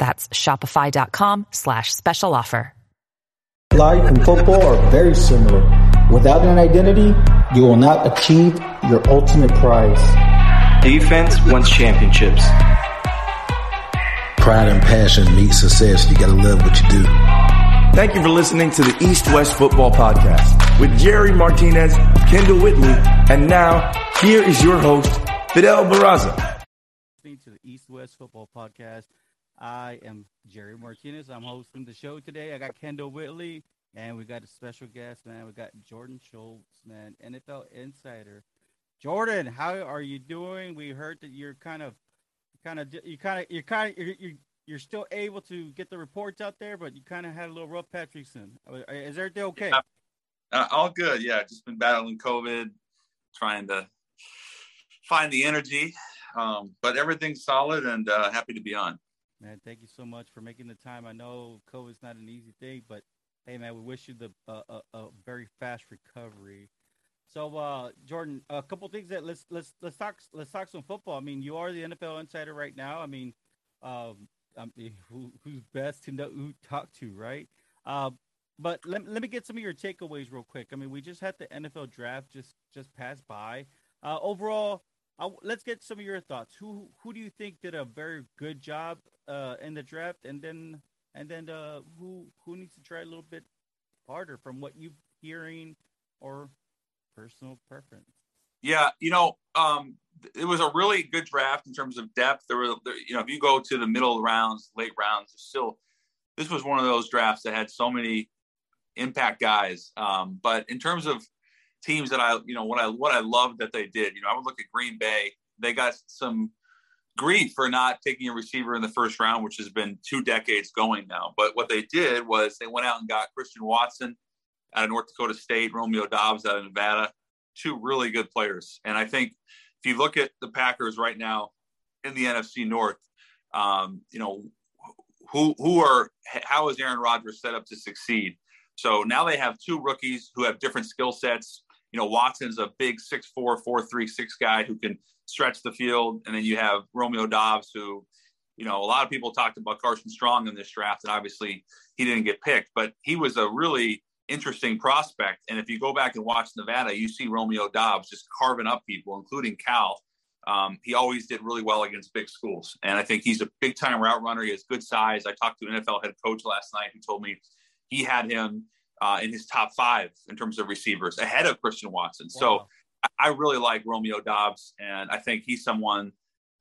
That's shopify.com slash special offer. Life and football are very similar. Without an identity, you will not achieve your ultimate prize. Defense wins championships. Pride and passion meet success. You gotta love what you do. Thank you for listening to the East West Football Podcast with Jerry Martinez, Kendall Whitley, and now here is your host, Fidel Barraza. Listening to the East West Football Podcast. I am Jerry Martinez. I'm hosting the show today. I got Kendall Whitley, and we got a special guest, man. We got Jordan Schultz, man, NFL insider. Jordan, how are you doing? We heard that you're kind of, kind of, you kind of, you're kind of, you're, you're, you're still able to get the reports out there, but you kind of had a little rough patch recently. Is everything okay? Yeah. Uh, all good. Yeah, just been battling COVID, trying to find the energy, um, but everything's solid and uh, happy to be on. Man, thank you so much for making the time. I know COVID's not an easy thing, but hey, man, we wish you the uh, a, a very fast recovery. So, uh, Jordan, a couple things that let's let's let's talk let's talk some football. I mean, you are the NFL insider right now. I mean, um, I mean, who, who's best to know who talk to, right? Uh, but let, let me get some of your takeaways real quick. I mean, we just had the NFL draft just just pass by. Uh, overall, uh, let's get some of your thoughts. Who who do you think did a very good job uh, in the draft, and then and then uh, who who needs to try a little bit harder from what you're hearing or personal preference? Yeah, you know, um, it was a really good draft in terms of depth. There were, there, you know, if you go to the middle rounds, late rounds, still, this was one of those drafts that had so many impact guys. Um, but in terms of teams that I, you know, what I what I loved that they did, you know, I would look at Green Bay. They got some grief for not taking a receiver in the first round, which has been two decades going now. But what they did was they went out and got Christian Watson out of North Dakota State, Romeo Doubs out of Nevada, two really good players. And I think if you look at the Packers right now in the NFC North, um, you know, who who are how is Aaron Rodgers set up to succeed? So now they have two rookies who have different skill sets. You know, Watson's a big six four, four three six guy who can stretch the field, and then you have Romeo Doubs, who, you know, a lot of people talked about Carson Strong in this draft, and obviously he didn't get picked, but he was a really interesting prospect. And if you go back and watch Nevada, you see Romeo Doubs just carving up people, including Cal. Um, he always did really well against big schools, and I think he's a big time route runner. He has good size. I talked to an NFL head coach last night who told me he had him uh, in his top five in terms of receivers ahead of Christian Watson. Wow. So I really like Romeo Doubs, and I think he's someone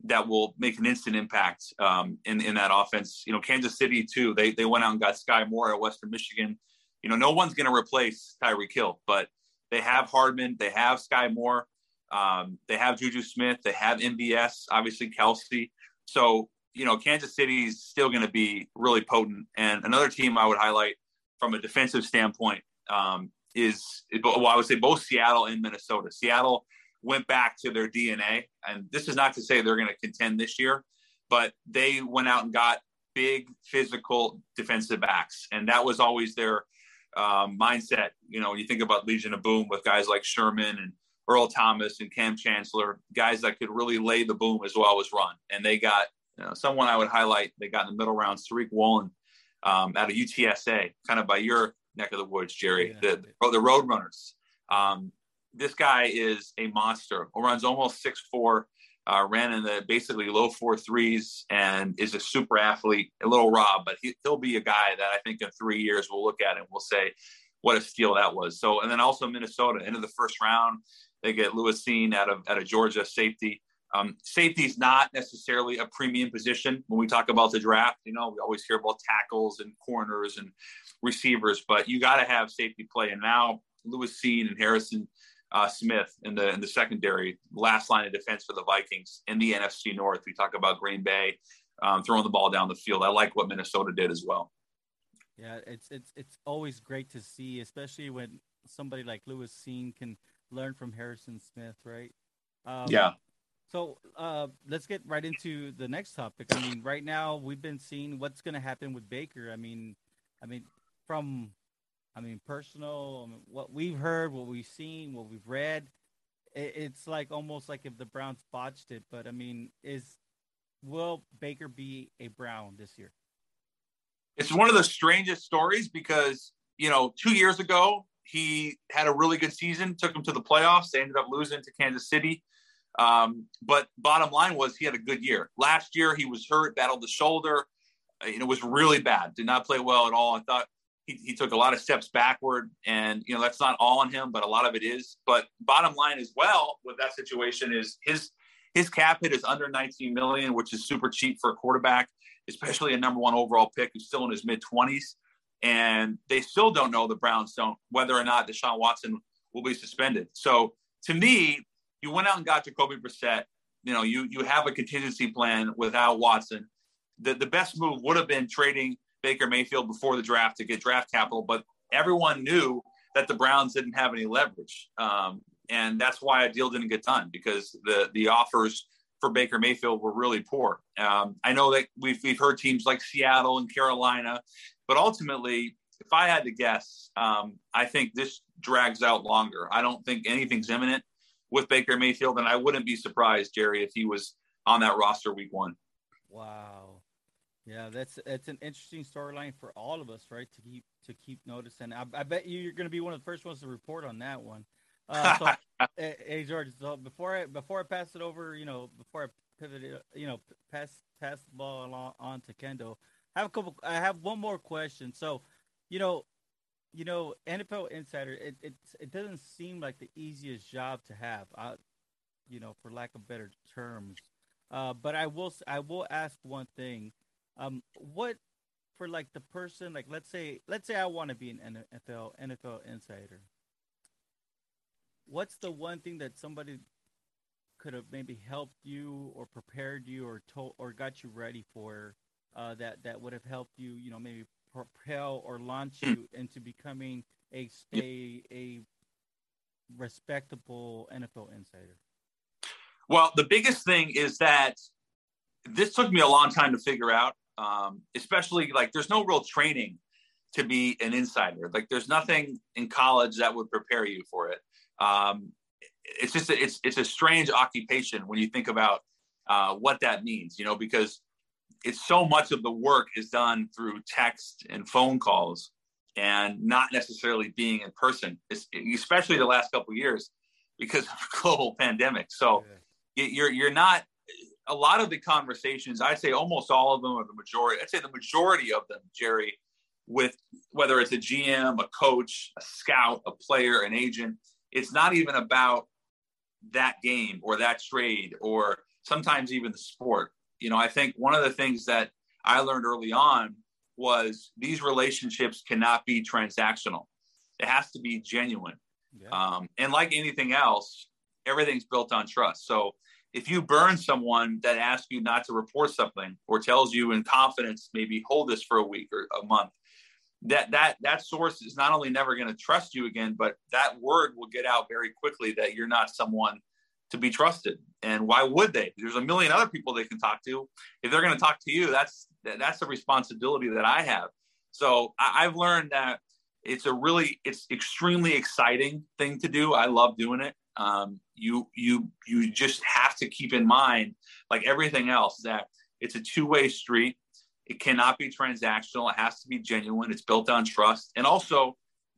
that will make an instant impact um, in in that offense. You know, Kansas City too. They they went out and got Skyy Moore at Western Michigan. You know, no one's going to replace Tyreek Hill, but they have Hardman, they have Skyy Moore, um, they have Juju Smith, they have MVS, obviously Kelce. So you know, Kansas City is still going to be really potent. And another team I would highlight from a defensive standpoint um, is, well, I would say both Seattle and Minnesota. Seattle went back to their DNA, and this is not to say they're going to contend this year, but they went out and got big physical defensive backs, and that was always their um, mindset. You know, when you think about Legion of Boom with guys like Sherman and Earl Thomas and Kam Chancellor, guys that could really lay the boom as well as run, and they got you know, someone I would highlight. They got in the middle rounds, Tariq Woolen um, out of UTSA, kind of by your neck of the woods, Jerry, yeah. the, the road runners. Um, this guy is a monster. Runs almost six four. uh, ran in the basically low four threes and is a super athlete, a little raw, but he, will be a guy that I think in three years we'll look at and we'll say what a steal that was. So, and then also Minnesota into the first round, they get Lewis Cine out of, out of Georgia safety. Um, safety is not necessarily a premium position when we talk about the draft. You know, we always hear about tackles and corners and receivers, but you got to have safety play. And now Lewis Cine and Harrison uh, Smith in the in the secondary, last line of defense for the Vikings in the NFC North. We talk about Green Bay um, throwing the ball down the field. I like what Minnesota did as well. Yeah, it's it's it's always great to see, especially when somebody like Lewis Cine can learn from Harrison Smith, right? Um, yeah. So uh, let's get right into the next topic. I mean, right now we've been seeing what's going to happen with Baker. I mean, I mean, from I mean, personal, I mean, what we've heard, what we've seen, what we've read, it, it's like almost like if the Browns botched it. But I mean, is will Baker be a Brown this year? It's one of the strangest stories because you know, two years ago he had a really good season, took him to the playoffs. They ended up losing to Kansas City. Um, but bottom line was he had a good year. Last year he was hurt, battled the shoulder. and It was really bad. Did not play well at all. I thought he, he took a lot of steps backward, and you know that's not all on him, but a lot of it is. But bottom line as well with that situation is his his cap hit is under 19 million, which is super cheap for a quarterback, especially a number one overall pick who's still in his mid 20s. And they still don't know the Browns don't whether or not Deshaun Watson will be suspended. So to me, you went out and got Jacoby Brissett. You know, you you have a contingency plan without Watson. The the best move would have been trading Baker Mayfield before the draft to get draft capital, but everyone knew that the Browns didn't have any leverage, um, and that's why a deal didn't get done because the the offers for Baker Mayfield were really poor. Um, I know that we've we've heard teams like Seattle and Carolina, but ultimately, if I had to guess, um, I think this drags out longer. I don't think anything's imminent with Baker Mayfield, and I wouldn't be surprised, Jerry, if he was on that roster week one. Wow. Yeah, that's that's an interesting storyline for all of us, right? To keep to keep noticing. I, I bet you you're going to be one of the first ones to report on that one. Uh, so, hey, George. So before I before I pass it over, you know, before I pivot, it, you know, pass pass the ball along on to Kendall. I have a couple. I have one more question. So, you know, you know, NFL Insider. It it it doesn't seem like the easiest job to have. I, you know, for lack of better terms. Uh, but I will I will ask one thing um, what for like the person like let's say let's say I want to be an NFL NFL insider. What's the one thing that somebody could have maybe helped you or prepared you or told or got you ready for uh, that that would have helped you you know maybe propel or launch hmm. you into becoming a a a respectable NFL insider? Well, the biggest thing is that this took me a long time to figure out um, especially like there's no real training to be an insider. Like there's nothing in college that would prepare you for it. Um, it's just a, it's it's a strange occupation when you think about uh, what that means. You know, because it's so much of the work is done through text and phone calls and not necessarily being in person. It's, especially the last couple years because of the global pandemic. So yeah. you're you're not a lot of the conversations, I'd say almost all of them, or the majority, I'd say the majority of them, Jerry, with whether it's a GM, a coach, a scout, a player, an agent, it's not even about that game or that trade or sometimes even the sport. You know, I think one of the things that I learned early on was these relationships cannot be transactional. It has to be genuine. Yeah. Um, and like anything else, everything's built on trust. So if you burn someone that asks you not to report something or tells you in confidence maybe hold this for a week or a month that that that source is not only never going to trust you again but that word will get out very quickly that you're not someone to be trusted and why would they there's a million other people they can talk to if they're going to talk to you that's that's the responsibility that i have so I, i've learned that it's a really it's extremely exciting thing to do i love doing it um, you you you just have to keep in mind, like everything else, that it's a two way street. It cannot be transactional. It has to be genuine. It's built on trust, and also,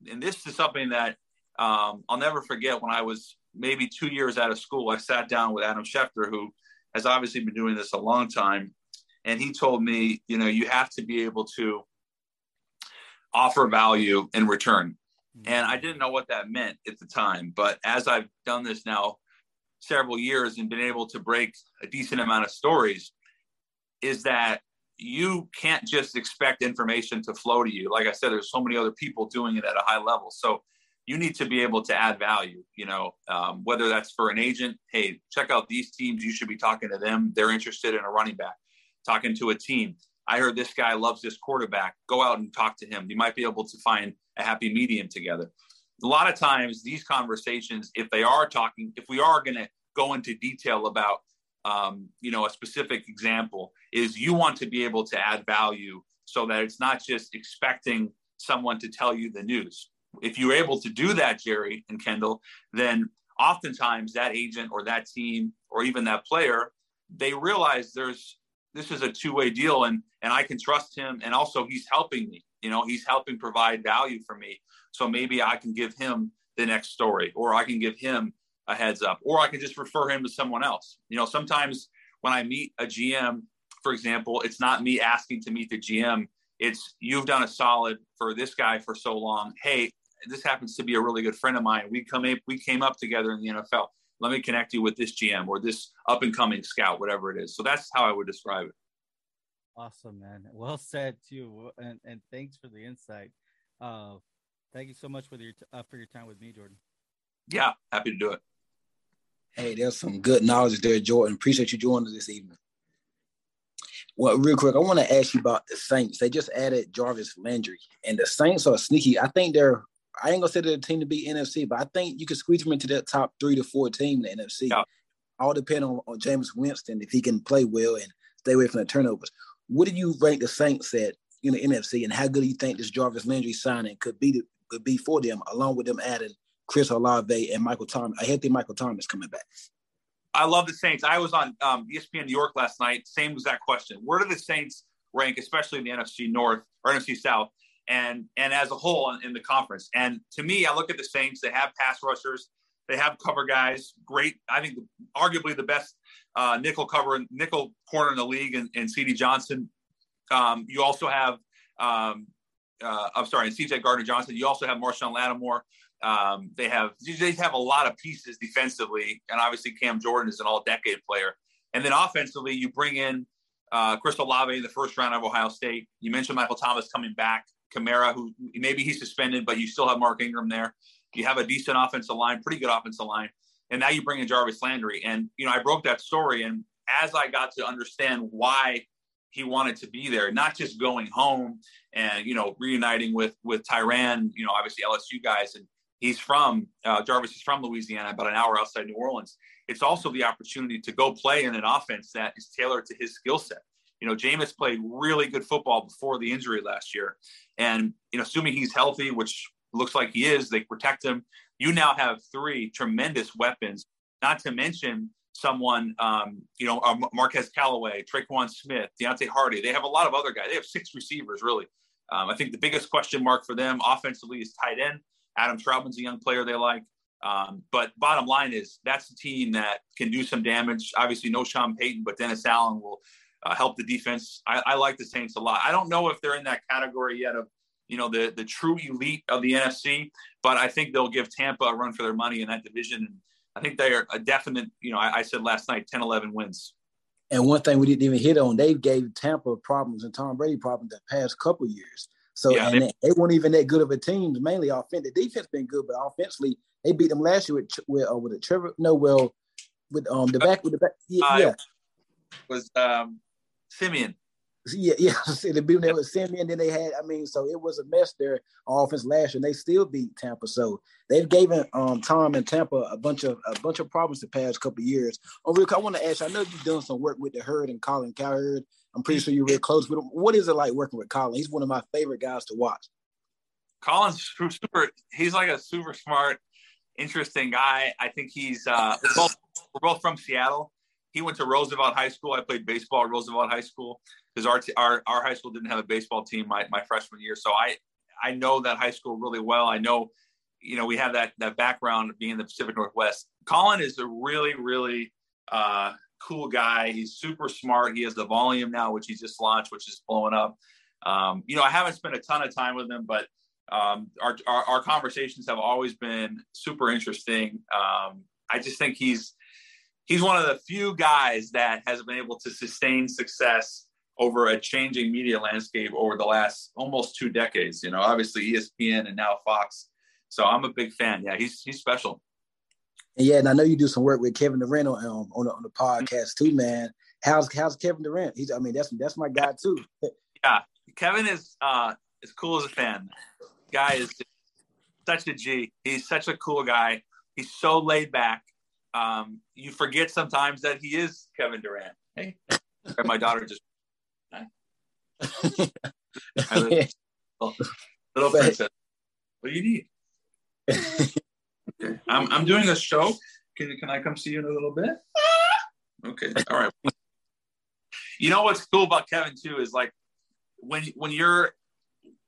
and this is something that um, I'll never forget. When I was maybe two years out of school, I sat down with Adam Schefter, who has obviously been doing this a long time. And he told me, you know, you have to be able to offer value in return. Mm-hmm. And I didn't know what that meant at the time. But as I've done this now several years and been able to break a decent amount of stories, is that you can't just expect information to flow to you. Like I said, there's so many other people doing it at a high level. So you need to be able to add value, you know, um, whether that's for an agent, hey, check out these teams. You should be talking to them. They're interested in a running back. Talking to a team. I heard this guy loves this quarterback. Go out and talk to him. You might be able to find a happy medium together. A lot of times, these conversations, if they are talking, if we are going to go into detail about um, you know, a specific example is you want to be able to add value so that it's not just expecting someone to tell you the news. If you're able to do that, Jerry and Kendall, then oftentimes that agent or that team or even that player, they realize there's this is a two-way deal and and I can trust him and also he's helping me. You know, he's helping provide value for me. So maybe I can give him the next story or I can give him a heads up, or I can just refer him to someone else. You know, sometimes when I meet a GM, for example, it's not me asking to meet the GM. It's you've done a solid for this guy for so long. Hey, this happens to be a really good friend of mine. We come in, we came up together in the NFL. Let me connect you with this GM or this up and coming scout, whatever it is. So that's how I would describe it. Awesome, man. Well said too, and and thanks for the insight. Uh, thank you so much for your t- uh, for your time with me, Jordan. Yeah, happy to do it. Hey, there's some good knowledge there, Jordan. Appreciate you joining us this evening. Well, real quick, I want to ask you about the Saints. They just added Jarvis Landry, and the Saints are sneaky. I think they're. I ain't gonna say they're a team to beat NFC, but I think you can squeeze them into that top three to four team in the NFC. Yeah. All depend on, on Jameis Winston if he can play well and stay away from the turnovers. What do you rank the Saints at in the NFC, and how good do you think this Jarvis Landry signing could be to, could be for them, along with them adding Chris Olave and Michael Thomas, a healthy Michael Thomas coming back? I love the Saints. I was on um, ESPN New York last night. Same exact question. Where do the Saints rank, especially in the NFC North or NFC South, and and as a whole in, in the conference? And to me, I look at the Saints. They have pass rushers. They have cover guys. Great. I think arguably the best uh, nickel cover nickel corner in the league, and, and C.D. Johnson. Um, you also have. Um, uh, I'm sorry, C.J. Gardner Johnson. You also have Marshon Lattimore. Um, they have they have a lot of pieces defensively, and obviously Cam Jordan is an all-decade player. And then offensively, you bring in uh, Chris in the first round of Ohio State. You mentioned Michael Thomas coming back, Kamara, who maybe he's suspended, but you still have Mark Ingram there. You have a decent offensive line, pretty good offensive line, and now you bring in Jarvis Landry. And you know, I broke that story, and as I got to understand why he wanted to be there, not just going home and you know reuniting with with Tyrann, you know, obviously LSU guys and He's from uh, Jarvis is from Louisiana, about an hour outside New Orleans. It's also the opportunity to go play in an offense that is tailored to his skill set. You know, Jameis played really good football before the injury last year, and you know, assuming he's healthy, which looks like he is, they protect him. You now have three tremendous weapons. Not to mention someone, um, you know, uh, Marquez Callaway, Tre'Quan Smith, Deonte Harty. They have a lot of other guys. They have six receivers, really. Um, I think the biggest question mark for them offensively is tight end. Adam Trautman's a young player they like. Um, but bottom line is that's a team that can do some damage. Obviously, no Sean Payton, but Dennis Allen will uh, help the defense. I, I, like the Saints a lot. I don't know if they're in that category yet of you know the the true elite of the NFC, but I think they'll give Tampa a run for their money in that division. And I think they are a definite. You know, I, I said last night, 10, 11 wins. And one thing we didn't even hit on, they gave Tampa problems and Tom Brady problems the past couple years. So yeah, and they, they, weren't even that good of a team. Mainly offense. The defense been good, but offensively they beat them last year with with uh, with a Trevor. No, well, with um the back with the back. Yeah, uh, yeah. was um Siemian. Yeah, yeah. beat them there with Siemian. Then they had, I mean, so it was a mess there offense last year. And they still beat Tampa. So they've given um Tom and Tampa a bunch of a bunch of problems the past couple years. Oh, Rick, I want to ask. You, I know you've done some work with the Herd and Colin Cowherd. I'm pretty sure you're real close with him. What is it like working with Colin? He's one of my favorite guys to watch. Colin's super. He's like a super smart, interesting guy. I think he's. Uh, both, we're both from Seattle. He went to Roosevelt High School. I played baseball at Roosevelt High School because our, our our high school didn't have a baseball team my, my freshman year. So I I know that high school really well. I know, you know, we have that that background being in the Pacific Northwest. Colin is a really really uh, cool guy. He's super smart. He has the volume now, which he just launched, which is blowing up. Um, you know, I haven't spent a ton of time with him, but um, our, our, our conversations have always been super interesting. Um, I just think he's he's one of the few guys that has been able to sustain success over a changing media landscape over the last almost two decades. You know, obviously ESPN and now Fox. So I'm a big fan. Yeah, he's he's special. And yeah, and I know you do some work with Kevin Durant on um, on, the, on the podcast too, man. How's how's Kevin Durant? He's I mean that's that's my guy too. yeah, Kevin is uh as cool as a fan. Guy is such a G. He's such a cool guy. He's so laid back. Um, you forget sometimes that he is Kevin Durant. Hey, my daughter just little, little princess. What do you need? okay. I'm I'm doing a show. Can can I come see you in a little bit? Okay. All right. You know what's cool about Kevin too is like when when you're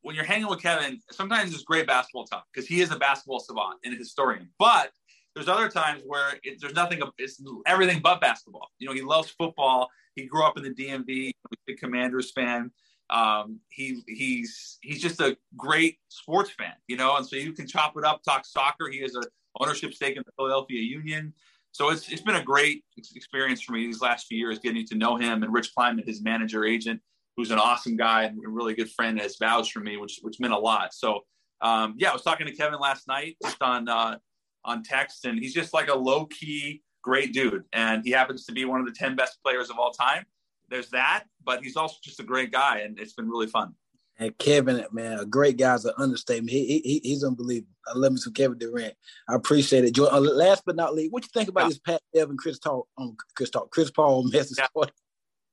when you're hanging with Kevin, sometimes it's great basketball talk because he is a basketball savant and a historian. But there's other times where it, there's nothing, it's everything but basketball. You know, he loves football. He grew up in the DMV, big Commanders fan. Um, he he's he's just a great sports fan, you know, and so you can chop it up, talk soccer. He has a ownership stake in the Philadelphia Union. So it's it's been a great experience for me these last few years getting to know him and Rich Kleiman, his manager agent, who's an awesome guy and a really good friend, has vouched for me, which which meant a lot. So um, yeah, I was talking to Kevin last night just on uh, on text, and he's just like a low key great dude, and he happens to be one of the ten best players of all time. There's that, but he's also just a great guy, and it's been really fun. And Kevin, man, a great guy's an understatement. He, he he's unbelievable. I love me some Kevin Durant. I appreciate it. Uh, last but not least, what you think about yeah. this Pat Evan Chris Talk um, Chris Talk Chris Paul message? Yeah.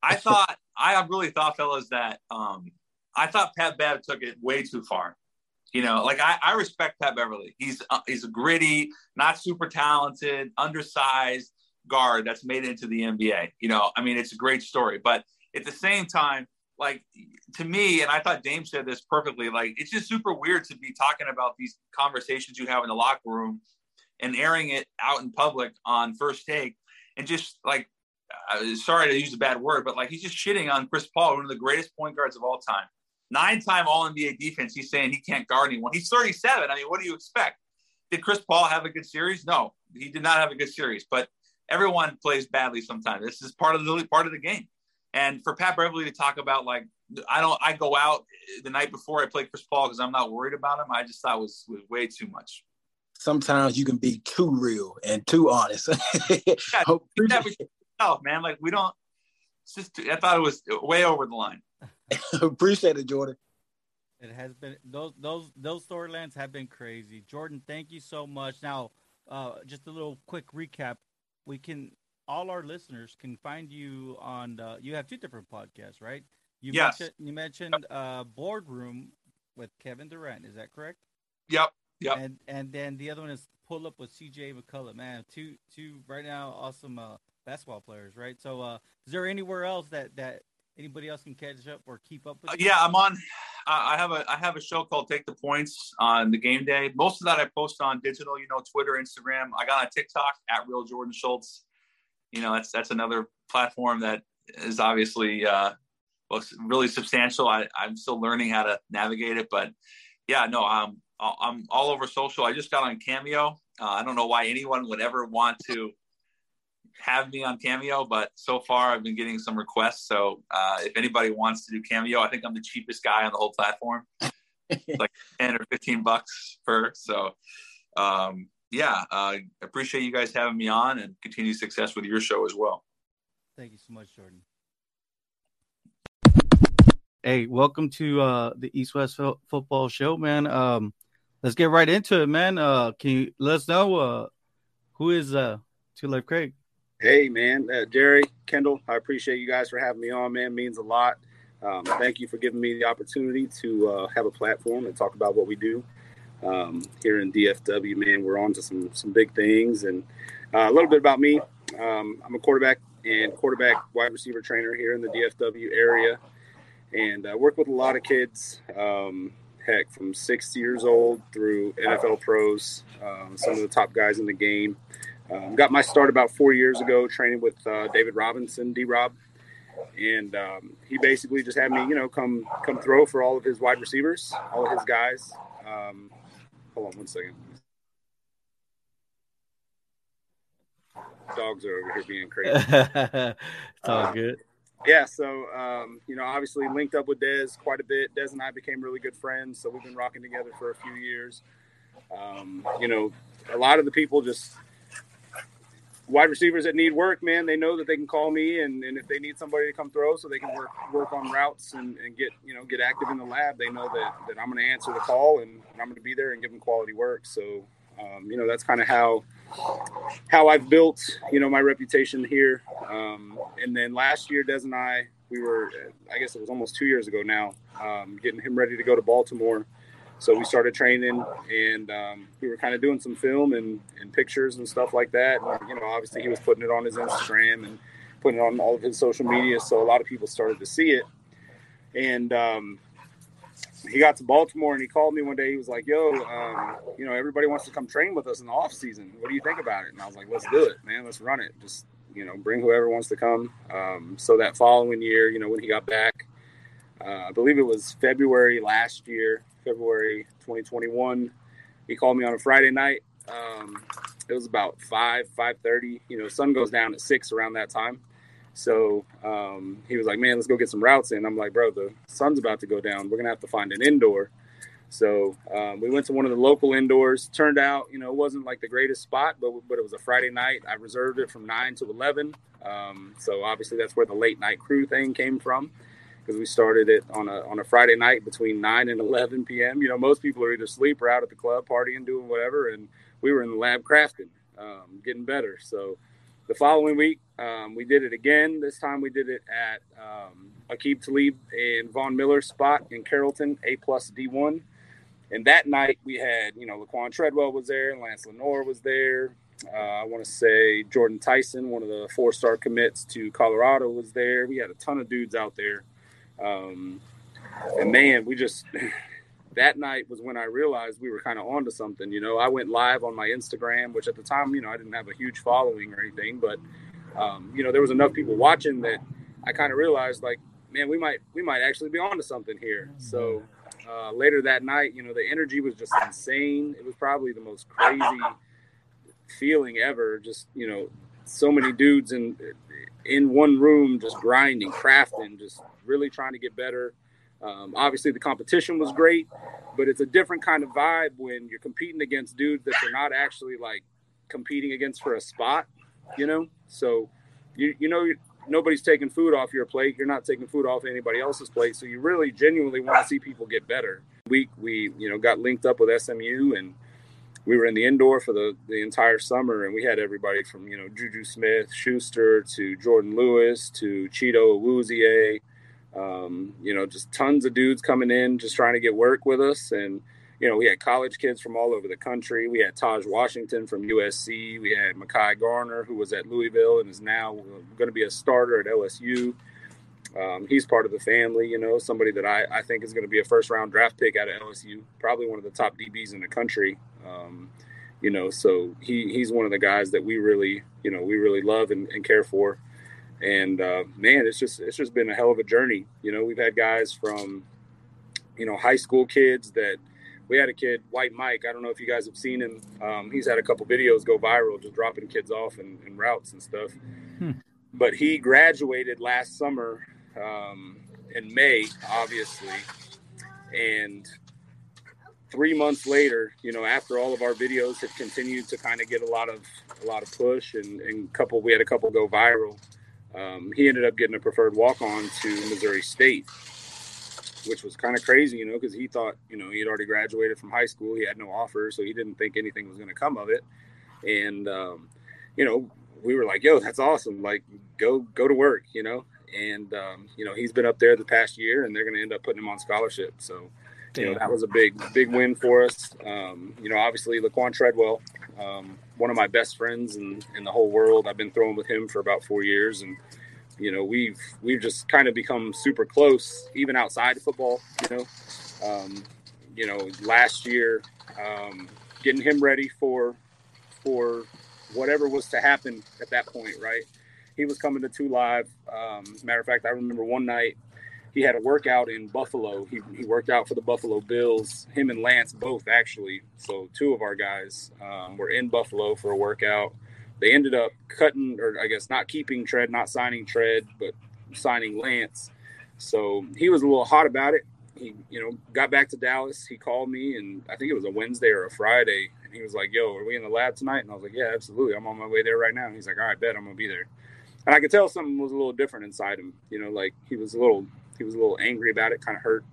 I thought I really thought, fellas, that um, I thought Pat Bev took it way too far. You know, like I, I respect Pat Beverley. He's uh, he's a gritty, not super talented, undersized guard that's made it into the NBA. You know, I mean, it's a great story, but at the same time, like to me, and I thought Dame said this perfectly. Like it's just super weird to be talking about these conversations you have in the locker room and airing it out in public on first take, and just like, uh, sorry to use a bad word, but like he's just shitting on Chris Paul, one of the greatest point guards of all time nine-time All-NBA defense. He's saying he can't guard anyone. He's 37. I mean, what do you expect? Did Chris Paul have a good series? No, he did not have a good series. But everyone plays badly sometimes. This is part of the part of the game. And for Pat Beverley to talk about like I don't I go out the night before I play Chris Paul because I'm not worried about him. I just thought was was way too much. Sometimes you can be too real and too honest. yeah, yourself, man. Like we don't. It's just I thought it was way over the line. Appreciate it, Jordan. It has been those those those storylines have been crazy. Jordan, thank you so much. Now, uh, just a little quick recap. We can all our listeners can find you on. The, you have two different podcasts, right? You yes. mentioned you mentioned uh, boardroom with Kevin Durant. Is that correct? Yep. Yep. And and then the other one is pull up with CJ McCollum. Man, two two right now awesome uh, basketball players, right? So, uh, is there anywhere else that that anybody else can catch up or keep up with? Uh, yeah, I'm on. I have a I have a show called Take the Points on the game day. Most of that I post on digital, you know, Twitter, Instagram. I got on TikTok at Real Jordan Schultz. You know, that's that's another platform that is obviously uh, well, really substantial. I, I'm still learning how to navigate it, but yeah, no, I'm I'm all over social. I just got on Cameo. Uh, I don't know why anyone would ever want to have me on Cameo, but so far I've been getting some requests. So uh, if anybody wants to do Cameo, I think I'm the cheapest guy on the whole platform, like ten or fifteen bucks per. So um, yeah, uh, appreciate you guys having me on, and continue success with your show as well. Thank you so much, Jordan. Hey, welcome to uh, the East West F- Football Show, man. Um, let's get right into it, man. Uh, can you let us know uh, who is uh, Two Life Craig? Hey, man, uh, Jerry, Kendall, I appreciate you guys for having me on, man. Means a lot. Um, thank you for giving me the opportunity to uh, have a platform and talk about what we do um, here in DFW, man. We're on to some some big things, and uh, a little bit about me. Um, I'm a quarterback and quarterback wide receiver trainer here in the DFW area, and I work with a lot of kids. Um, heck, from six years old through NFL pros, um, some of the top guys in the game. Um, got my start about four years ago training with uh, David Robinson, D Rob. And um, he basically just had me, you know, come come throw for all of his wide receivers, all of his guys. Um, hold on one second. Dogs are over here being crazy. it's all Uh, good. yeah, so um, you know, obviously linked up with Dez quite a bit. Dez and I became really good friends, so we've been rocking together for a few years. Um, you know, a lot of the people just wide receivers that need work, man, they know that they can call me, and, and if they need somebody to come throw, so they can work work on routes and, and get you know get active in the lab, they know that that I'm going to answer the call and, and I'm going to be there and give them quality work. So um, you know, that's kind of how how I've built, you know, my reputation here. Um, and then last year, Dez and I, we were, I guess it was almost two years ago now, um, getting him ready to go to Baltimore. So we started training, and um, we were kind of doing some film and, and pictures and stuff like that. And, you know, obviously he was putting it on his Instagram and putting it on all of his social media, so a lot of people started to see it. And um, he got to Baltimore and he called me one day. He was like, "Yo, um, you know, everybody wants to come train with us in the off season. What do you think about it?" And I was like, "Let's do it, man. Let's run it. Just you know, bring whoever wants to come." Um, so that following year, you know, when he got back, uh, I believe it was February last year, February 2021. He called me on a Friday night. Um, it was about five, five thirty. You know, sun goes down at six around that time. So um, he was like, "Man, let's go get some routes in." I'm like, "Bro, the sun's about to go down. We're gonna have to find an indoor." So um, we went to one of the local indoors. Turned out, you know, it wasn't like the greatest spot, but but it was a Friday night. I reserved it from nine to eleven. Um, so obviously that's where the late night crew thing came from because we started it on a on a Friday night between nine and eleven p.m. You know, most people are either asleep or out at the club partying, doing whatever, and we were in the lab crafting, um, getting better. So the following week, um, we did it again. This time we did it at um, Aqib Talib and Von Miller spot in Carrollton, A plus D1. And that night we had, you know, Laquan Treadwell was there, Lance Lenoir was there. Uh, I want to say Jordan Tyson, one of the four star commits to Colorado, was there. We had a ton of dudes out there. Um, and man, we just, that night was when I realized we were kind of onto something. You know, I went live on my Instagram, which at the time, you know, I didn't have a huge following or anything, but um, you know, there was enough people watching that I kind of realized, like, man, we might we might actually be onto something here. So uh, later that night, you know, the energy was just insane. It was probably the most crazy feeling ever. Just you know, so many dudes in in one room, just grinding, crafting, just really trying to get better. Um, obviously, the competition was great, but it's a different kind of vibe when you're competing against dudes that you're not actually like competing against for a spot, you know. So, you you know, nobody's taking food off your plate. You're not taking food off anybody else's plate. So you really genuinely want to see people get better. We we you know got linked up with SMU and we were in the indoor for the, the entire summer and we had everybody from you know Juju Smith Schuster to Jordan Lewis to Chido Awuzie um, you know just tons of dudes coming in just trying to get work with us. And you know we had college kids from all over the country. We had Taj Washington from USC we had Mekhi Garner who was at Louisville and is now going to be a starter at LSU um, he's part of the family, you know, somebody that I, I think is going to be a first round draft pick out of LSU, probably one of the top DBs in the country. Um, you know, so he, he's one of the guys that we really, you know, we really love and, and care for. And uh, man, it's just it's just been a hell of a journey. You know, we've had guys from, you know, high school kids that we had a kid, White Mike. I don't know if you guys have seen him. Um, he's had a couple videos go viral, just dropping kids off and, in routes and stuff. Hmm. But he graduated last summer um, in May, obviously, and three months later, you know, after all of our videos had continued to kind of get a lot of a lot of push and, and couple, we had a couple go viral. Um, he ended up getting a preferred walk on to Missouri State, which was kind of crazy, you know, because he thought, you know, he had already graduated from high school, he had no offer, so he didn't think anything was going to come of it, and um, you know, we were like, "Yo, that's awesome! Like, go go to work," you know. And um, you know, he's been up there the past year, and they're going to end up putting him on scholarship. So, you know, that was a big big win for us. Um, you know, obviously Laquan Treadwell, um, one of my best friends in in the whole world. I've been throwing with him for about four years, and you know, we've we've just kind of become super close, even outside of football. You know, um, you know, last year, um, getting him ready for for whatever was to happen at that point, right? He was coming to two live. Um, matter of fact, I remember one night he had a workout in Buffalo. He, he worked out for the Buffalo Bills. Him and Lance both actually. So two of our guys um, were in Buffalo for a workout. They ended up cutting, or I guess not keeping Tread, not signing Tread, but signing Lance. So he was a little hot about it. He, you know, got back to Dallas. He called me, and I think it was a Wednesday or a Friday, and he was like, "Yo, are we in the lab tonight?" And I was like, "Yeah, absolutely. I'm on my way there right now." And he's like, "All right, bet I'm gonna be there." And I could tell something was a little different inside him. You know, like he was a little he was a little angry about it, kind of hurt.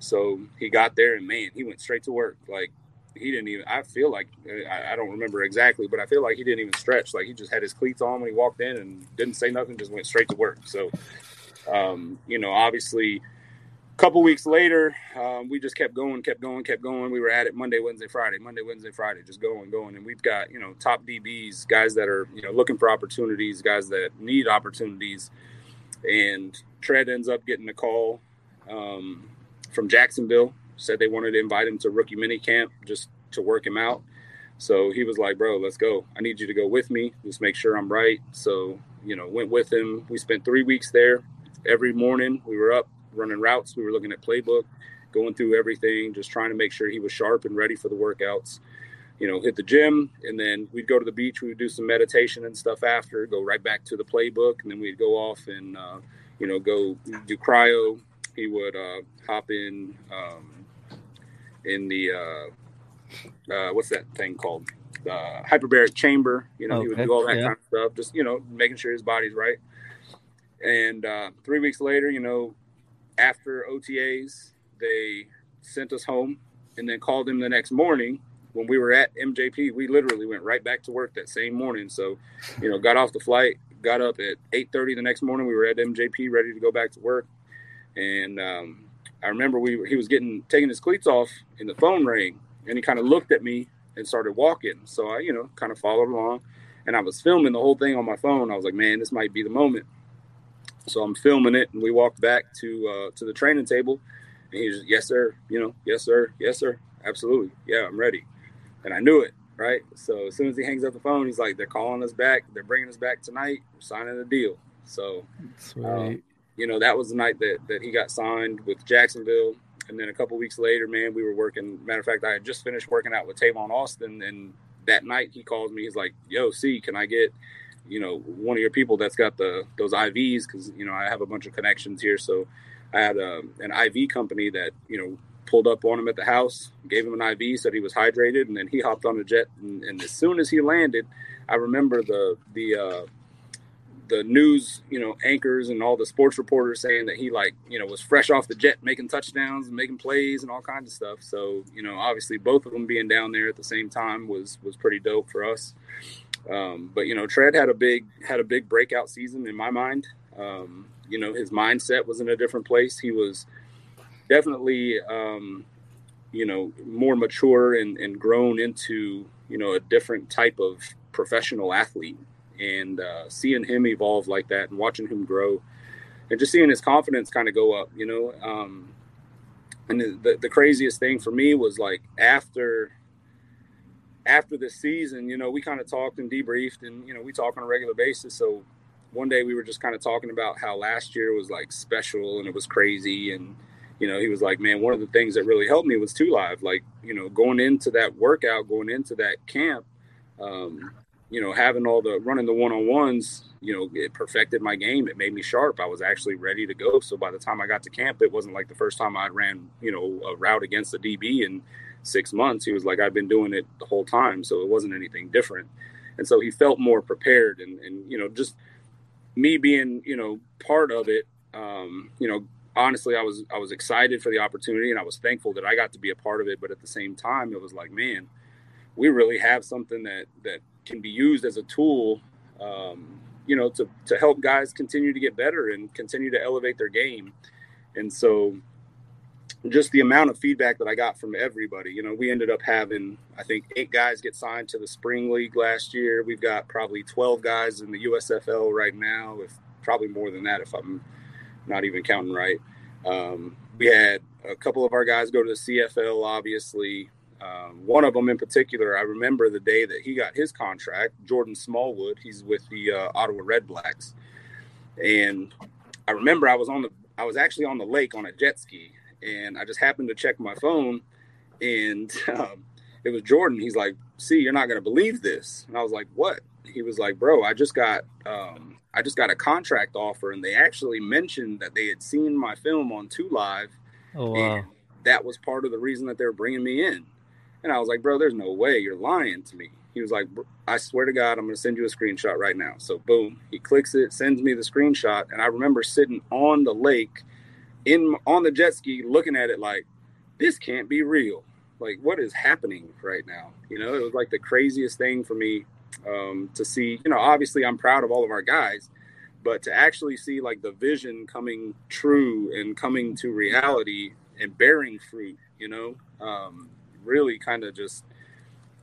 So he got there and man, he went straight to work. Like he didn't even. I feel like I, I, don't remember exactly, but I feel like he didn't even stretch. Like he just had his cleats on when he walked in and didn't say nothing, just went straight to work. So, um, you know, obviously, a couple weeks later, um, we just kept going, kept going, kept going. We were at it Monday, Wednesday, Friday, Monday, Wednesday, Friday, just going, going. And we've got you know top DBs, guys that are you know looking for opportunities, guys that need opportunities, and Tread ends up getting a call um, from Jacksonville. Said they wanted to invite him to rookie mini camp just to work him out. So he was like, "Bro, let's go. I need you to go with me. Just make sure I'm right." So you know, went with him. We spent three weeks there. Every morning we were up running routes. We were looking at playbook, going through everything, just trying to make sure he was sharp and ready for the workouts. You know, hit the gym, and then we'd go to the beach. We would do some meditation and stuff after. Go right back to the playbook, and then we'd go off and uh, you know go do cryo. He would uh, hop in um, in the uh, uh, what's that thing called? Uh, hyperbaric chamber. You know, he would do all that yeah. kind of stuff, just you know, making sure his body's right. And uh, three weeks later, you know, after OTAs, they sent us home and then called him the next morning when we were at MJP. We literally went right back to work that same morning. So, you know, got off the flight, got up at 8:30 the next morning. We were at MJP, ready to go back to work, and um, I remember we he was getting taking his cleats off, and the phone rang, and he kind of looked at me and started walking. So I, you know, kind of followed along, and I was filming the whole thing on my phone. I was like, man, this might be the moment. So I'm filming it, and we walked back to uh, to the training table, and he's yes sir, you know, yes sir, yes sir, absolutely, yeah, I'm ready, and I knew it, right? So as soon as he hangs up the phone, he's like, they're calling us back, they're bringing us back tonight, we're signing a deal. So, um, you know, that was the night that that he got signed with Jacksonville, and then a couple weeks later, man, we were working. Matter of fact, I had just finished working out with Tavon Austin, and that night he calls me. He's like, "Yo, see, can I get?" You know one of your people that's got the those IVs because you know I have a bunch of connections here. So I had um, an IV company that you know pulled up on him at the house, gave him an IV, said he was hydrated, and then he hopped on a jet. And, and as soon as he landed, I remember the the uh, the news, you know, anchors and all the sports reporters saying that he like, you know, was fresh off the jet, making touchdowns and making plays and all kinds of stuff. So, you know, obviously both of them being down there at the same time was was pretty dope for us. Um, but you know, Tread had a big had a big breakout season in my mind. Um, you know, his mindset was in a different place. He was definitely, um, you know, more mature and, and grown into you know a different type of professional athlete. And uh, seeing him evolve like that and watching him grow, and just seeing his confidence kind of go up, you know. Um, and the, the craziest thing for me was like after after the season, you know, we kind of talked and debriefed, and you know, we talk on a regular basis. So one day we were just kind of talking about how last year was like special and it was crazy, and you know, he was like, "Man, one of the things that really helped me was two live. Like, you know, going into that workout, going into that camp, um, you know, having all the running the one on ones, you know, it perfected my game. It made me sharp. I was actually ready to go. So by the time I got to camp, it wasn't like the first time I ran, you know, a route against a DB and six months. He was like, I've been doing it the whole time, so it wasn't anything different. And so he felt more prepared, and and you know, just me being you know part of it. Um, you know, honestly, I was I was excited for the opportunity, and I was thankful that I got to be a part of it. But at the same time, it was like, man, we really have something that that can be used as a tool. Um, you know, to to help guys continue to get better and continue to elevate their game. And so just the amount of feedback that I got from everybody. You know, we ended up having, I think, eight guys get signed to the spring league last year. We've got probably 12 guys in the USFL right now, if probably more than that, if I'm not even counting right. Um, we had a couple of our guys go to the CFL, obviously. Um, one of them in particular, I remember the day that he got his contract. Jordan Smallwood, he's with the uh, Ottawa Red Blacks, and I remember I was on the I was actually on the lake on a jet ski, and I just happened to check my phone, and um, it was Jordan. He's like, "See, you're not gonna believe this," and I was like, "What?" He was like, "Bro, I just got um, I just got a contract offer, and they actually mentioned that they had seen my film on Two Live, oh, wow. and that was part of the reason that they were bringing me in." And I was like, "Bro, there's no way you're lying to me." He was like, "I swear to God, I'm going to send you a screenshot right now." So boom, he clicks it, sends me the screenshot, and I remember sitting on the lake in on the jet ski, looking at it like, "This can't be real." Like, what is happening right now? You know, it was like the craziest thing for me um, to see. You know, obviously, I'm proud of all of our guys, but to actually see like the vision coming true and coming to reality and bearing fruit, you know, um, really kind of just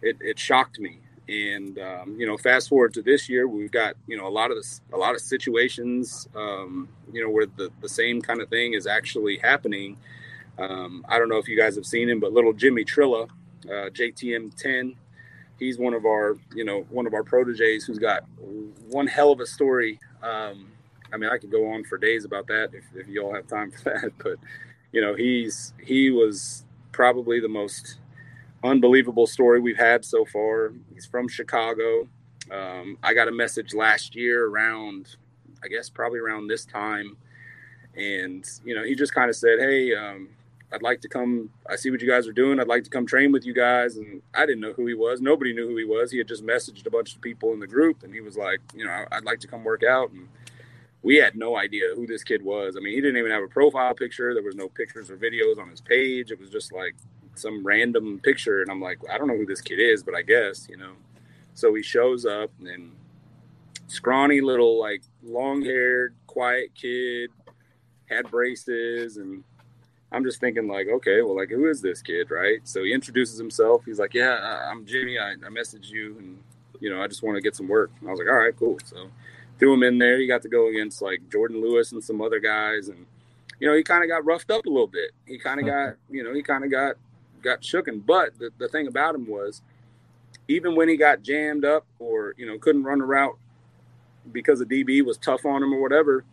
it, it shocked me. And um, you know, fast forward to this year, we've got you know a lot of this, a lot of situations, um, you know, where the the same kind of thing is actually happening. Um, I don't know if you guys have seen him, but little Jimmy Trilla, uh, JTM 10, he's one of our you know one of our proteges who's got one hell of a story. Um, I mean, I could go on for days about that if, if you all have time for that, but you know, he's he was probably the most unbelievable story we've had so far. He's from Chicago. Um, I got a message last year around, I guess probably around this time, and you know he just kind of said, "Hey, um, I'd like to come. I see what you guys are doing. I'd like to come train with you guys." And I didn't know who he was. Nobody knew who he was. He had just messaged a bunch of people in the group, and he was like, "You know, I'd like to come work out." And we had no idea who this kid was. I mean, he didn't even have a profile picture. There was no pictures or videos on his page. It was just like some random picture, and I'm like, I don't know who this kid is, but I guess you know. So he shows up and scrawny little like long haired, quiet kid, had braces, and I'm just thinking like, okay, well, like who is this kid, right? So he introduces himself. He's like, yeah, I'm Jimmy. I, I messaged you, and you know, I just want to get some work. And I was like, all right, cool. So threw him in there. He got to go against like Jordan Lewis and some other guys, and you know, he kind of got roughed up a little bit. He kind of got, you know, he kind of got got shooken. But the, the thing about him was, even when he got jammed up or you know couldn't run a route because the DB was tough on him or whatever,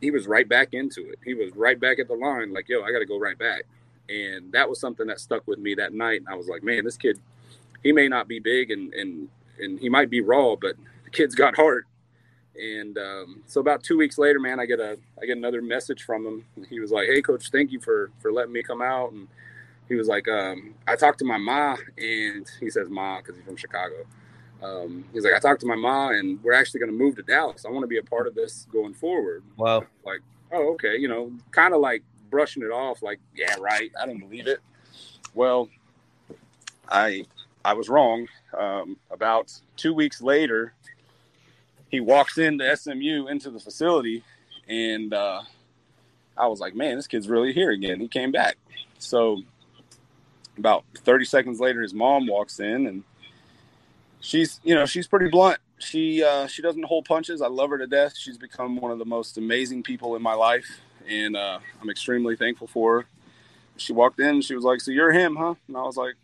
he was right back into it. He was right back at the line, like, yo, I got to go right back. And that was something that stuck with me that night. And I was like, man, this kid, he may not be big and and and he might be raw, but the kid's got heart. And um, so about two weeks later, man, I get a I get another message from him. He was like, "Hey, coach, thank you for for letting me come out." And he was like, um, I talked to my ma, and he says ma because he's from Chicago. Um, he's like, I talked to my ma, and we're actually going to move to Dallas. I want to be a part of this going forward. Wow. Like, oh, okay, you know, kind of like brushing it off, like, yeah, right. I don't believe it. Well, I I was wrong. Um, about two weeks later, he walks into SMU into the facility, and uh, I was like, man, this kid's really here again. He came back. So about 30 seconds later his mom walks in and she's you know she's pretty blunt. She uh, she doesn't hold punches. I love her to death. She's become one of the most amazing people in my life and uh, i'm extremely thankful for her. She walked in she was like so you're him huh? And i was like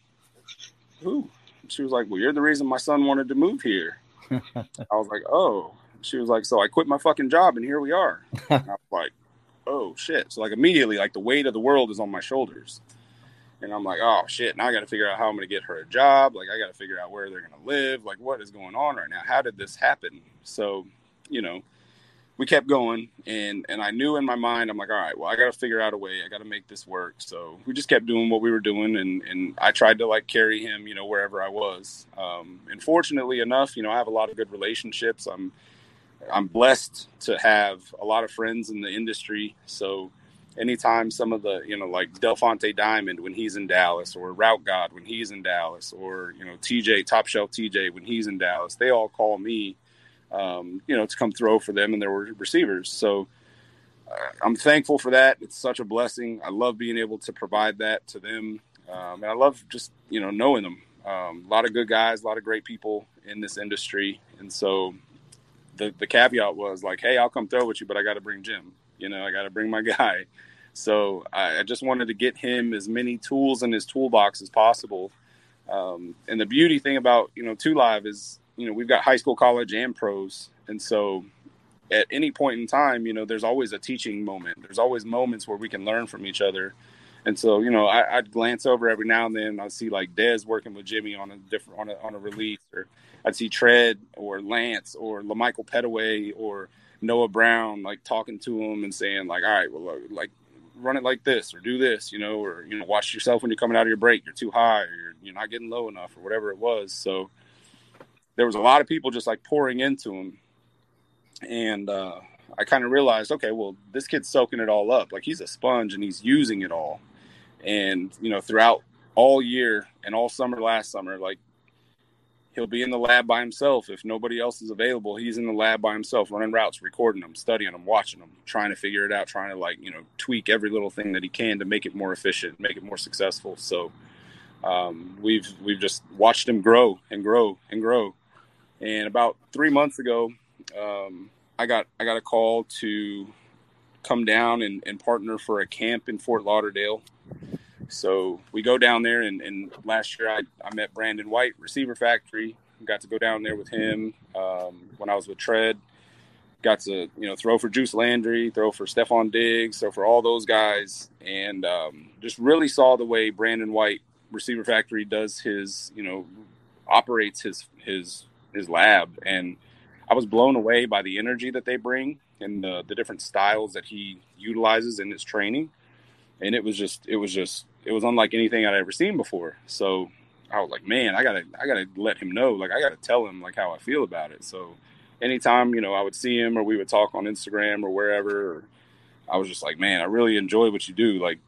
who? She was like well you're the reason my son wanted to move here. I was like oh. She was like so i quit my fucking job and here we are. I was like oh shit. So like immediately like the weight of the world is on my shoulders and I'm like, oh shit, now I got to figure out how I'm going to get her a job. Like, I got to figure out where they're going to live. Like, what is going on right now? How did this happen? So, you know, we kept going, and and I knew in my mind, I'm like, all right, well, I got to figure out a way. I got to make this work. So we just kept doing what we were doing, and and I tried to like carry him, you know, wherever I was. Um, and fortunately enough, you know, I have a lot of good relationships. I'm I'm blessed to have a lot of friends in the industry. So anytime some of the you know like Del Fonte Diamond when he's in Dallas or Route God when he's in Dallas or you know TJ Top Shelf TJ when he's in Dallas, they all call me, um, you know, to come throw for them and their receivers. So uh, I'm thankful for that. It's such a blessing. I love being able to provide that to them, um, and I love just you know knowing them. Um, a lot of good guys, a lot of great people in this industry, and so the the caveat was like, hey, I'll come throw with you, but I got to bring Jim. You know, I got to bring my guy. So I, I just wanted to get him as many tools in his toolbox as possible. Um, and the beauty thing about you know Two Live is you know we've got high school, college, and pros, and so at any point in time, you know, there's always a teaching moment. There's always moments where we can learn from each other. And so, you know, I, would glance over every now and then. I'd see like Dez working with Jimmy on a different on a, on a release, or I'd see Tread or Lance or LaMichael Pettway or Noah Brown like talking to him and saying like, all right, well, like run it like this or do this, you know, or you know, watch yourself when you're coming out of your break. You're too high, or you're, you're not getting low enough, or whatever it was. So there was a lot of people just like pouring into him, and uh, I kind of realized, okay, well, this kid's soaking it all up. Like he's a sponge and he's using it all. And you know, throughout all year and all summer last summer, like he'll be in the lab by himself. If nobody else is available he's in the lab by himself running routes recording them studying them watching them trying to figure it out trying to like you know tweak every little thing that he can to make it more efficient make it more successful. So um, we've we've just watched him grow and grow and grow. And about three months ago um, i got i got a call to come down and, and partner for a camp in fort lauderdale so we go down there, and, and last year I, I met Brandon White, Receiver Factory. Got to go down there with him um, when I was with Tread. Got to you know throw for Juice Landry, throw for Stefon Diggs, so for all those guys, and um, just really saw the way Brandon White, Receiver Factory, does his you know operates his his his lab, and I was blown away by the energy that they bring and the, the different styles that he utilizes in his training and it was just it was just it was unlike anything I'd ever seen before. So I was like, man, I gotta I gotta let him know. Like I gotta tell him like how I feel about it. So anytime you know I would see him or we would talk on Instagram or wherever, or I was just like, man, I really enjoy what you do. Like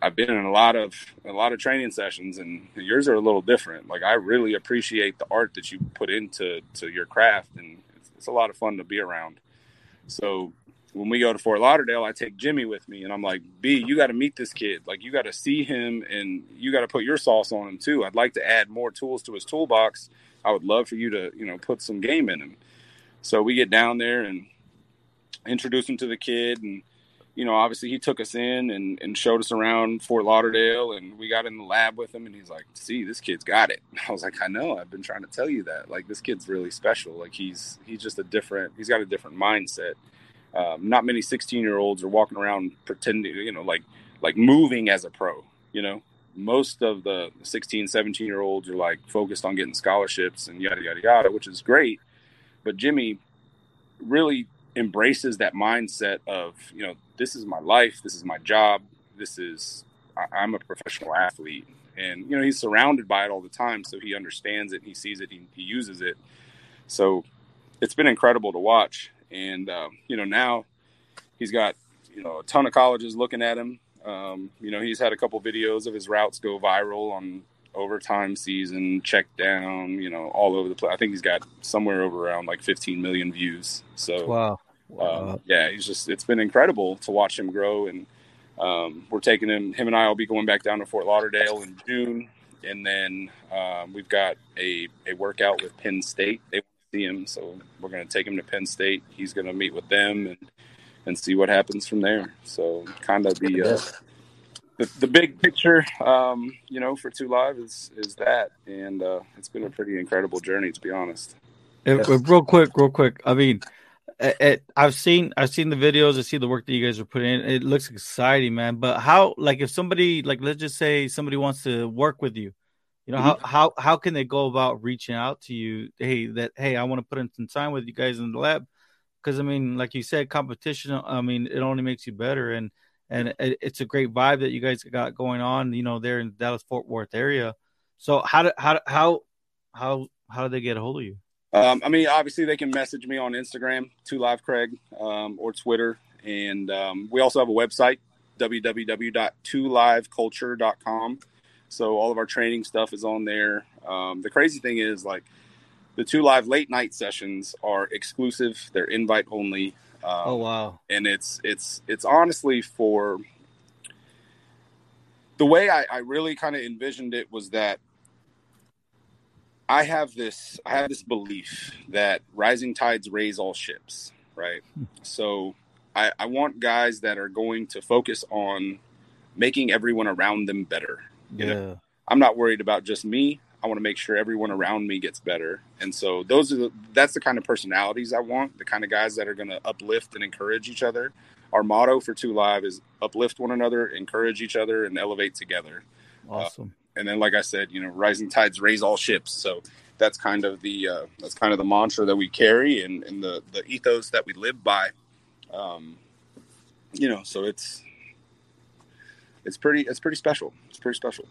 I've been in a lot of a lot of training sessions, and yours are a little different. Like I really appreciate the art that you put into to your craft, and it's, it's a lot of fun to be around. So when we go to Fort Lauderdale, I take Jimmy with me, and I'm like, B, you got to meet this kid. Like, you got to see him, and you got to put your sauce on him too. I'd like to add more tools to his toolbox. I would love for you to, you know, put some game in him. So we get down there and introduce him to the kid, and you know, obviously he took us in and, and showed us around Fort Lauderdale, and we got in the lab with him, and he's like, "See, this kid's got it." I was like, "I know. I've been trying to tell you that. Like, this kid's really special. Like, he's he's just a different. He's got a different mindset." Um, not many 16 year olds are walking around pretending, you know, like like moving as a pro. You know, most of the 16, 17 year olds are like focused on getting scholarships and yada yada yada, which is great. But Jimmy really embraces that mindset of you know this is my life, this is my job, this is I'm a professional athlete, and you know he's surrounded by it all the time, so he understands it, he sees it, he, he uses it. So it's been incredible to watch and um, you know now he's got you know a ton of colleges looking at him. Um, you know he's had a couple videos of his routes go viral on overtime season, check down, you know, all over the place. I think he's got somewhere over around like 15 million views. So wow, wow. Um, yeah, he's just it's been incredible to watch him grow, and um, we're taking him. Him and I will be going back down to Fort Lauderdale in June, and then um, we've got a a workout with Penn State. They see him. So we're going to take him to Penn State. He's going to meet with them and and see what happens from there. So kind of the uh, the, the big picture, um, you know, for Two Live is is that, and uh, it's been a pretty incredible journey to be honest. It, real quick, real quick. I mean, it, it, I've seen I've seen the videos. I see the work that you guys are putting in. It looks exciting, man. But how, like, if somebody, like, let's just say somebody wants to work with you, you know, how, how how can they go about reaching out to you? Hey, that hey, I want to put in some time with you guys in the lab. Because I mean, like you said, competition. I mean, it only makes you better, and and it, it's a great vibe that you guys got going on. You know, there in Dallas Fort Worth area. So how do how how how how do they get a hold of you? Um, I mean, obviously they can message me on Instagram, Two Live Craig, um, or Twitter, and um, we also have a website, www.twoliveculture.com. So all of our training stuff is on there. Um, the crazy thing is like the two live late night sessions are exclusive. They're invite only. Um, oh wow! And it's it's it's honestly for the way I, I really kind of envisioned it was that I have this I have this belief that rising tides raise all ships, right? Hmm. So I, I want guys that are going to focus on making everyone around them better. You yeah. know, I'm not worried about just me. I want to make sure everyone around me gets better. And so those are the, that's the kind of personalities I want, the kind of guys that are going to uplift and encourage each other. Our motto for Two Live is uplift one another, encourage each other, and elevate together. Awesome. Uh, and then, like I said, you know, rising tides raise all ships. So that's kind of the uh, that's kind of the mantra that we carry and, and the the ethos that we live by. Um, you know, so it's it's pretty it's pretty special. It's pretty special.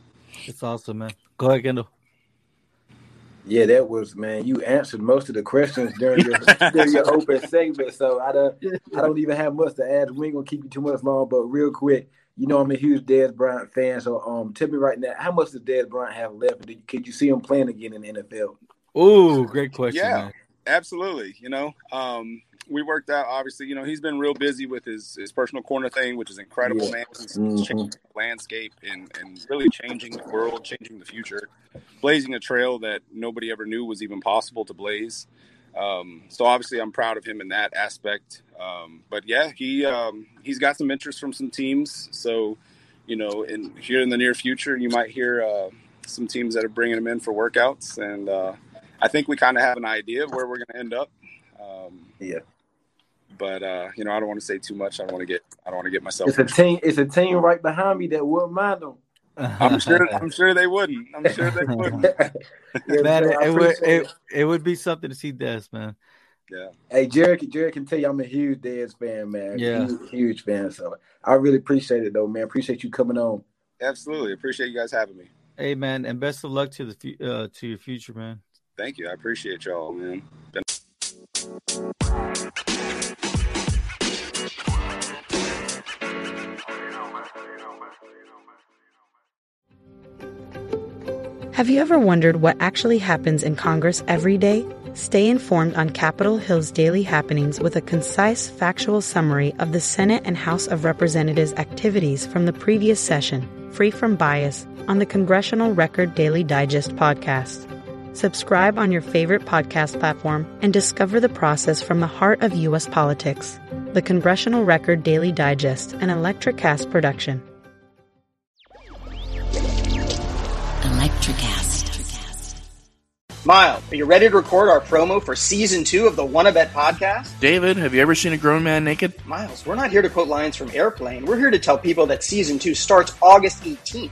It's awesome, man. Go ahead, Kendall. Yeah, that was man. You answered most of the questions during your during your open segment, so I don't I don't even have much to add. We ain't gonna keep you too much long, but real quick, you know I'm a huge Dez Bryant fan. So um, tell me right now, how much does Dez Bryant have left? Could you see him playing again in the NFL? Oh, great question. Yeah, man. absolutely. You know, um, we worked out. Obviously, you know, he's been real busy with his his personal corner thing, which is incredible, Yeah. man. Mhm. the landscape and and really changing the world, changing the future, blazing a trail that nobody ever knew was even possible to blaze. Um, so obviously, I'm proud of him in that aspect. Um, but yeah, he um, he's got some interest from some teams. So you know, in here in the near future, you might hear uh, some teams that are bringing him in for workouts, and uh, I think we kind of have an idea of where we're going to end up. Um, Yeah, but uh, you know, I don't want to say too much. I don't want to get I don't want to get myself. it's a team. It's a team right behind me that wouldn't mind them. I'm sure. I'm sure they wouldn't. I'm sure they wouldn't. Yeah, man, so it, would appreciate it, it would be something to see Dez, man. Yeah. Hey, Jared, Jared can tell you I'm a huge Dez fan, man. Yeah. huge, huge fan. So I really appreciate it, though, man. Appreciate you coming on. Absolutely. Appreciate you guys having me. Hey, man, and best of luck to the fu- uh, to your future, man. Thank you. I appreciate y'all, man. Been- Have you ever wondered what actually happens in Congress every day? Stay informed on Capitol Hill's daily happenings with a concise, factual summary of the Senate and House of Representatives' activities from the previous session, free from bias, on the Congressional Record Daily Digest podcast. Subscribe on your favorite podcast platform and discover the process from the heart of U.S. politics. The Congressional Record Daily Digest, an Electricast production. Electricast. Miles, are you ready to record our promo for season two of the Wanna Bet podcast? David, have you ever seen a grown man naked? Miles, we're not here to quote lines from Airplane. We're here to tell people that season two starts August 18th.